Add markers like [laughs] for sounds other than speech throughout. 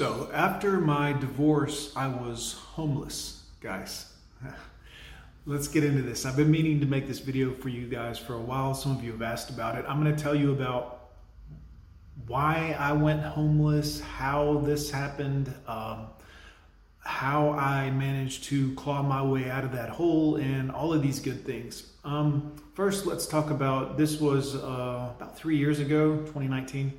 So, after my divorce, I was homeless, guys. [laughs] Let's get into this. I've been meaning to make this video for you guys for a while. Some of you have asked about it. I'm going to tell you about why I went homeless, how this happened, um, how I managed to claw my way out of that hole, and all of these good things. Um, first, let's talk about this was uh, about three years ago, 2019.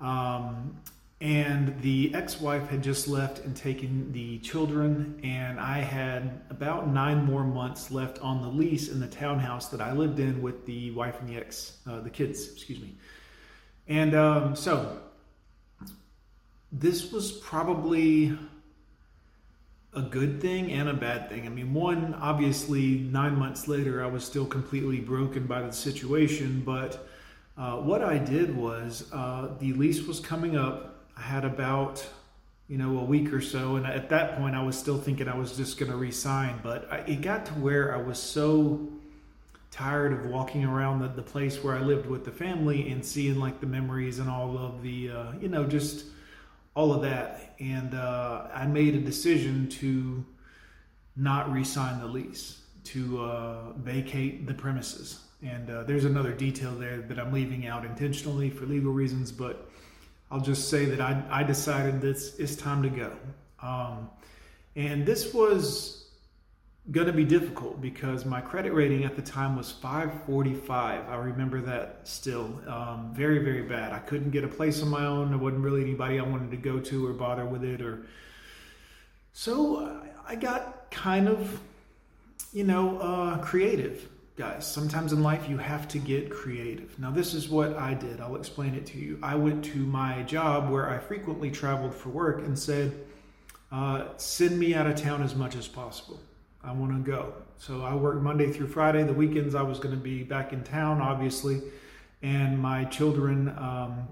Um, and the ex-wife had just left and taken the children and i had about nine more months left on the lease in the townhouse that i lived in with the wife and the ex uh, the kids excuse me. And um, so this was probably a good thing and a bad thing. I mean one obviously nine months later i was still completely broken by the situation but uh, what i did was uh, the lease was coming up I had about you know a week or so, and at that point I was still thinking I was just going to resign. But I, it got to where I was so tired of walking around the, the place where I lived with the family and seeing like the memories and all of the uh, you know just all of that, and uh, I made a decision to not re-sign the lease to uh, vacate the premises. And uh, there's another detail there that I'm leaving out intentionally for legal reasons, but I'll just say that I, I decided that it's time to go. Um, and this was going to be difficult because my credit rating at the time was 545. I remember that still. Um, very, very bad. I couldn't get a place on my own. There wasn't really anybody I wanted to go to or bother with it. Or so I got kind of, you know, uh, creative guys, sometimes in life you have to get creative. Now, this is what I did. I'll explain it to you. I went to my job where I frequently traveled for work and said, uh, send me out of town as much as possible. I want to go. So I worked Monday through Friday. The weekends I was going to be back in town, obviously. And my children um,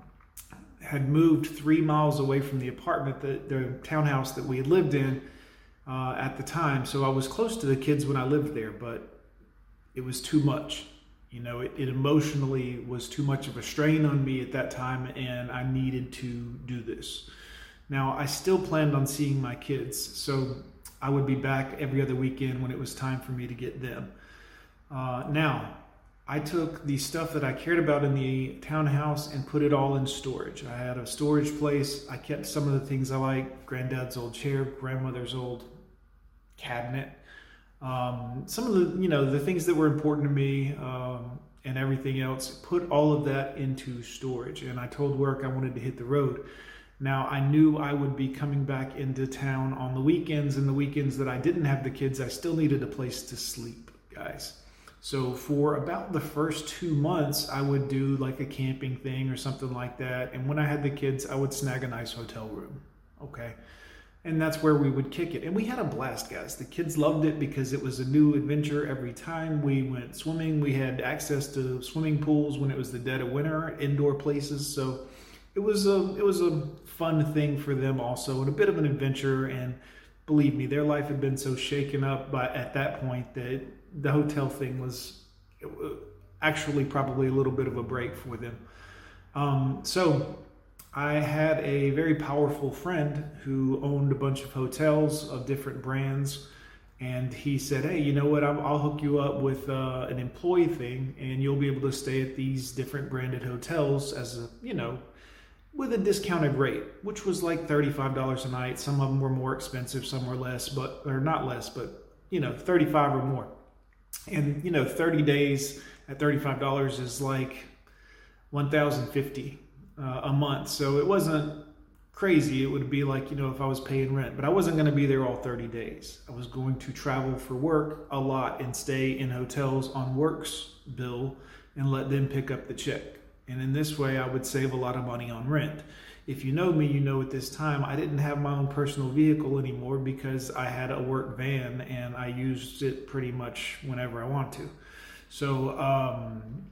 had moved three miles away from the apartment, the, the townhouse that we had lived in uh, at the time. So I was close to the kids when I lived there, but it was too much. You know, it, it emotionally was too much of a strain on me at that time, and I needed to do this. Now, I still planned on seeing my kids, so I would be back every other weekend when it was time for me to get them. Uh, now, I took the stuff that I cared about in the townhouse and put it all in storage. I had a storage place. I kept some of the things I like granddad's old chair, grandmother's old cabinet, um, some of the you know the things that were important to me um, and everything else put all of that into storage. And i told work i wanted to hit the road. Now i knew i would be coming back into town on the weekends and the weekends that i didn't have the kids i still needed a place to sleep guys. So for about the first two months i would do like a camping thing or something like that. And when i had the kids i would snag a nice hotel room okay and that's where we would kick it. And we had a blast, guys. The kids loved it because it was a new adventure every time we went swimming. We had access to swimming pools when it was the dead of winter, indoor places. So it was a it was a fun thing for them also, and a bit of an adventure. And believe me, their life had been so shaken up by at that point that the hotel thing was actually probably a little bit of a break for them. Um, so I had a very powerful friend who owned a bunch of hotels of different brands. And he said, Hey, you know what? I'll, I'll hook you up with uh, an employee thing, and you'll be able to stay at these different branded hotels as a, you know, with a discounted rate, which was like $35 a night. Some of them were more expensive, some were less, but, or not less, but, you know, 35 or more. And, you know, 30 days at $35 is like 1050 uh, a month. So it wasn't crazy. It would be like, you know, if I was paying rent, but I wasn't going to be there all 30 days. I was going to travel for work a lot and stay in hotels on works bill and let them pick up the check. And in this way, I would save a lot of money on rent. If you know me, you know at this time I didn't have my own personal vehicle anymore because I had a work van and I used it pretty much whenever I want to. So, um,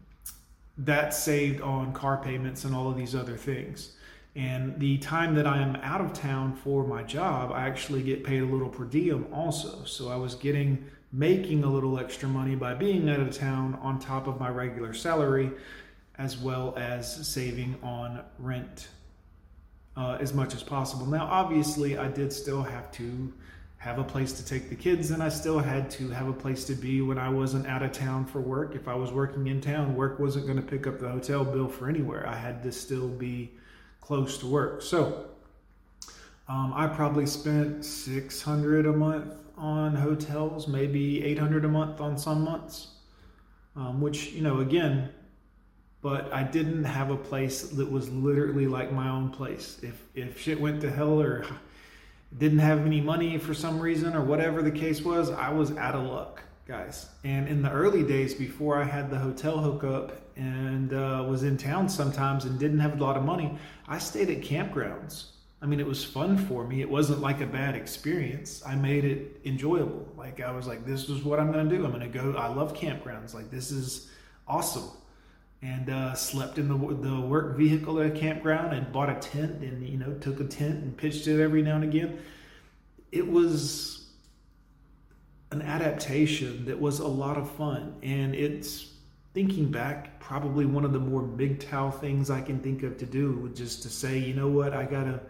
that saved on car payments and all of these other things. And the time that I am out of town for my job, I actually get paid a little per diem also. So I was getting making a little extra money by being out of town on top of my regular salary, as well as saving on rent uh, as much as possible. Now, obviously, I did still have to have a place to take the kids, and I still had to have a place to be when I wasn't out of town for work. If I was working in town, work wasn't going to pick up the hotel bill for anywhere. I had to still be close to work. So, um, I probably spent 600 a month on hotels, maybe 800 a month on some months, um, which, you know, again, but I didn't have a place that was literally like my own place. If if shit went to hell or didn't have any money for some reason or whatever the case was, I was out of luck, guys. And in the early days before I had the hotel hookup and uh, was in town sometimes and didn't have a lot of money, I stayed at campgrounds. I mean, it was fun for me. It wasn't like a bad experience. I made it enjoyable. Like I was like, this is what I'm going to do. I'm going to go. I love campgrounds. Like this is awesome and uh, slept in the the work vehicle at a campground and bought a tent and you know took a tent and pitched it every now and again. It was an adaptation that was a lot of fun, and it's thinking back probably one of the more big MGTOW things I can think of to do just to say, you know what, I gotta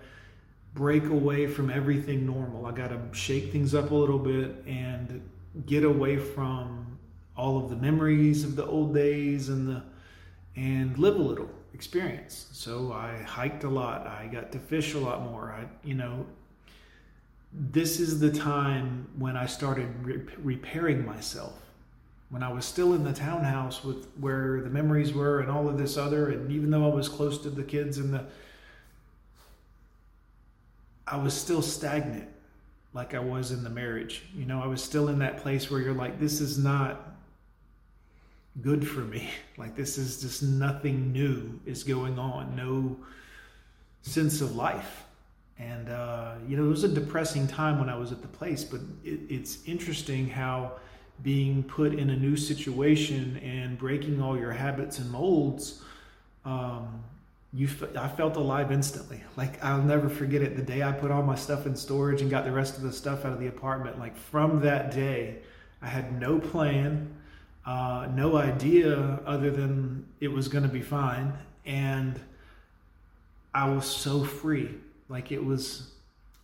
break away from everything normal. I gotta shake things up a little bit and get away from all of the memories of the old days and the and live a little experience. So I hiked a lot. I got to fish a lot more. I, you know, this is the time when I started re- repairing myself. When I was still in the townhouse with where the memories were and all of this other, and even though I was close to the kids and the, I was still stagnant, like I was in the marriage. You know, I was still in that place where you're like, this is not good for me. [laughs] Like this is just nothing new is going on, no sense of life. And uh, you know, it was a depressing time when I was at the place, but it, it's interesting how being put in a new situation and breaking all your habits and molds, um, you I felt alive instantly. Like I'll never forget it. The day I put all my stuff in storage and got the rest of the stuff out of the apartment. Like from that day, I had no plan uh, no idea other than it was going to be fine. And I was so free. Like it was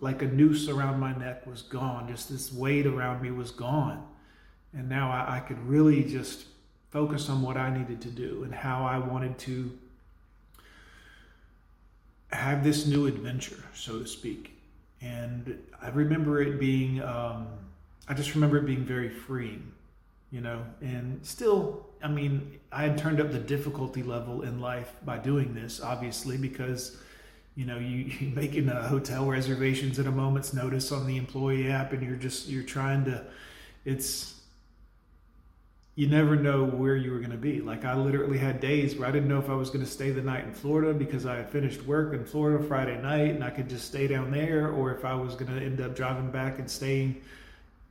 like a noose around my neck was gone. Just this weight around me was gone. And now I, I could really just focus on what I needed to do and how I wanted to have this new adventure, so to speak. And I remember it being, um, I just remember it being very freeing you know, and still, I mean, I had turned up the difficulty level in life by doing this, obviously, because, you know, you, [laughs] you making a hotel reservations at a moment's notice on the employee app, and you're just you're trying to, it's, you never know where you were going to be. Like I literally had days where I didn't know if I was going to stay the night in Florida because I had finished work in Florida Friday night, and I could just stay down there, or if I was going to end up driving back and staying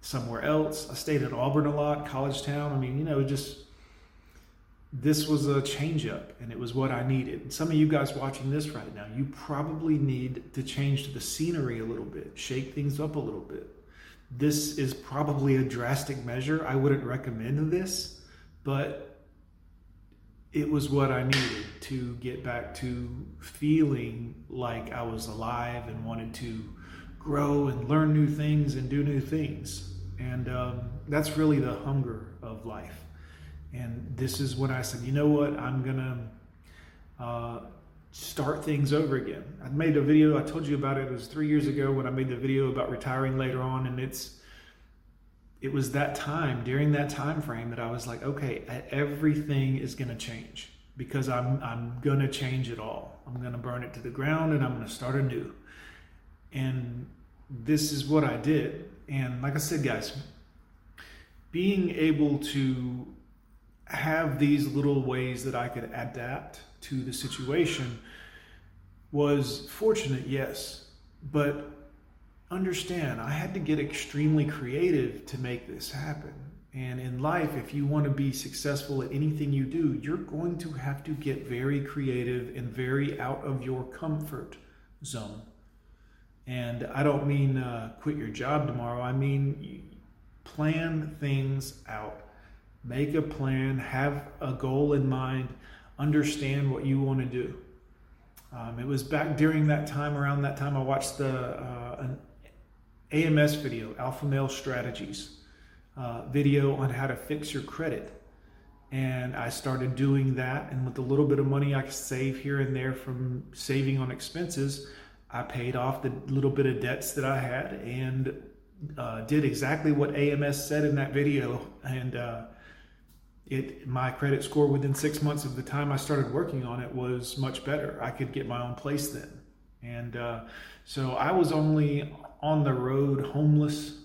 somewhere else. I stayed at Auburn a lot, college town. I mean, you know, just this was a change up and it was what I needed. some of you guys watching this right now, you probably need to change the scenery a little bit, shake things up a little bit. This is probably a drastic measure. I wouldn't recommend this, but it was what I needed to get back to feeling like I was alive and wanted to grow and learn new things and do new things. And um, that's really the hunger of life. And this is when I said, you know what, I'm going to uh, start things over again. I made a video, I told you about it, it was three years ago when I made the video about retiring later on. And it's, it was that time, during that time frame, that I was like, okay, everything is going to change because I'm, I'm going to change it all. I'm going to burn it to the ground and I'm going to start anew. And this is what I did. And like I said, guys, being able to have these little ways that I could adapt to the situation was fortunate, yes. But understand, I had to get extremely creative to make this happen. And in life, if you want to be successful at anything you do, you're going to have to get very creative and very out of your comfort zone. And I don't mean uh, quit your job tomorrow. I mean plan things out. Make a plan, have a goal in mind, understand what you want to do. Um, it was back during that time, around that time, I watched the uh, an AMS video, Alpha Male Strategies uh, video on how to fix your credit. And I started doing that. And with a little bit of money I could save here and there from saving on expenses, I paid off the little bit of debts that I had and uh, did exactly what AMS said in that video. And uh, it my credit score within six months of the time I started working on it was much better. I could get my own place then. And uh, so I was only on the road homeless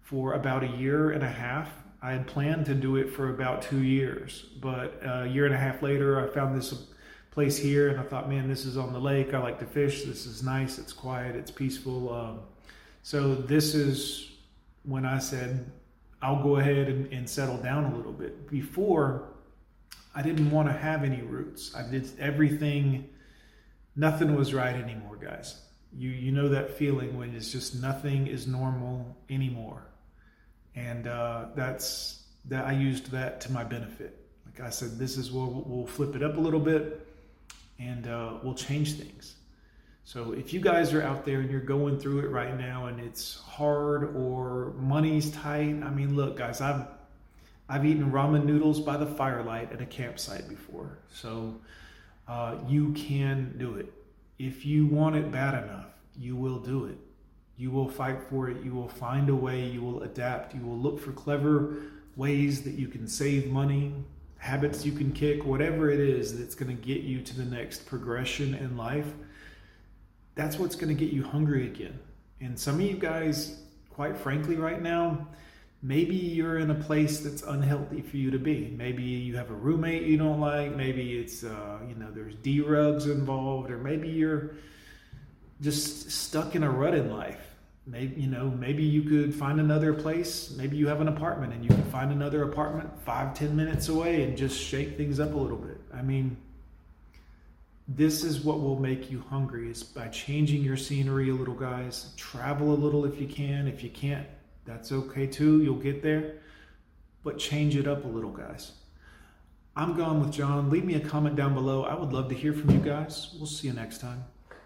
for about a year and a half. I had planned to do it for about two years, but a year and a half later, I found this place here and I thought, man, this is on the lake. I like to fish. This is nice. It's quiet. It's peaceful. Um, so this is when I said, I'll go ahead and, and settle down a little bit. Before, I didn't want to have any roots. I did everything, nothing was right anymore, guys. You, you know that feeling when it's just nothing is normal anymore. And uh, that's that I used that to my benefit. Like I said, this is where we'll flip it up a little bit and uh, we'll change things. So if you guys are out there and you're going through it right now and it's hard or money's tight, I mean, look, guys, I've I've eaten ramen noodles by the firelight at a campsite before, so uh, you can do it. If you want it bad enough, you will do it. You will fight for it. You will find a way. You will adapt. You will look for clever ways that you can save money, habits you can kick, whatever it is that's going to get you to the next progression in life that's what's going to get you hungry again. And some of you guys, quite frankly, right now, maybe you're in a place that's unhealthy for you to be. Maybe you have a roommate you don't like. Maybe it's, uh, you know, there's D rugs involved, or maybe you're just stuck in a rut in life. Maybe, you know, maybe you could find another place. Maybe you have an apartment and you can find another apartment five, ten minutes away and just shake things up a little bit. I mean, this is what will make you hungry is by changing your scenery a little guys. Travel a little if you can. If you can't that's okay too. You'll get there. But change it up a little guys. I'm gone with john. Leave me a comment down below. I would love to hear from you guys. We'll see you next time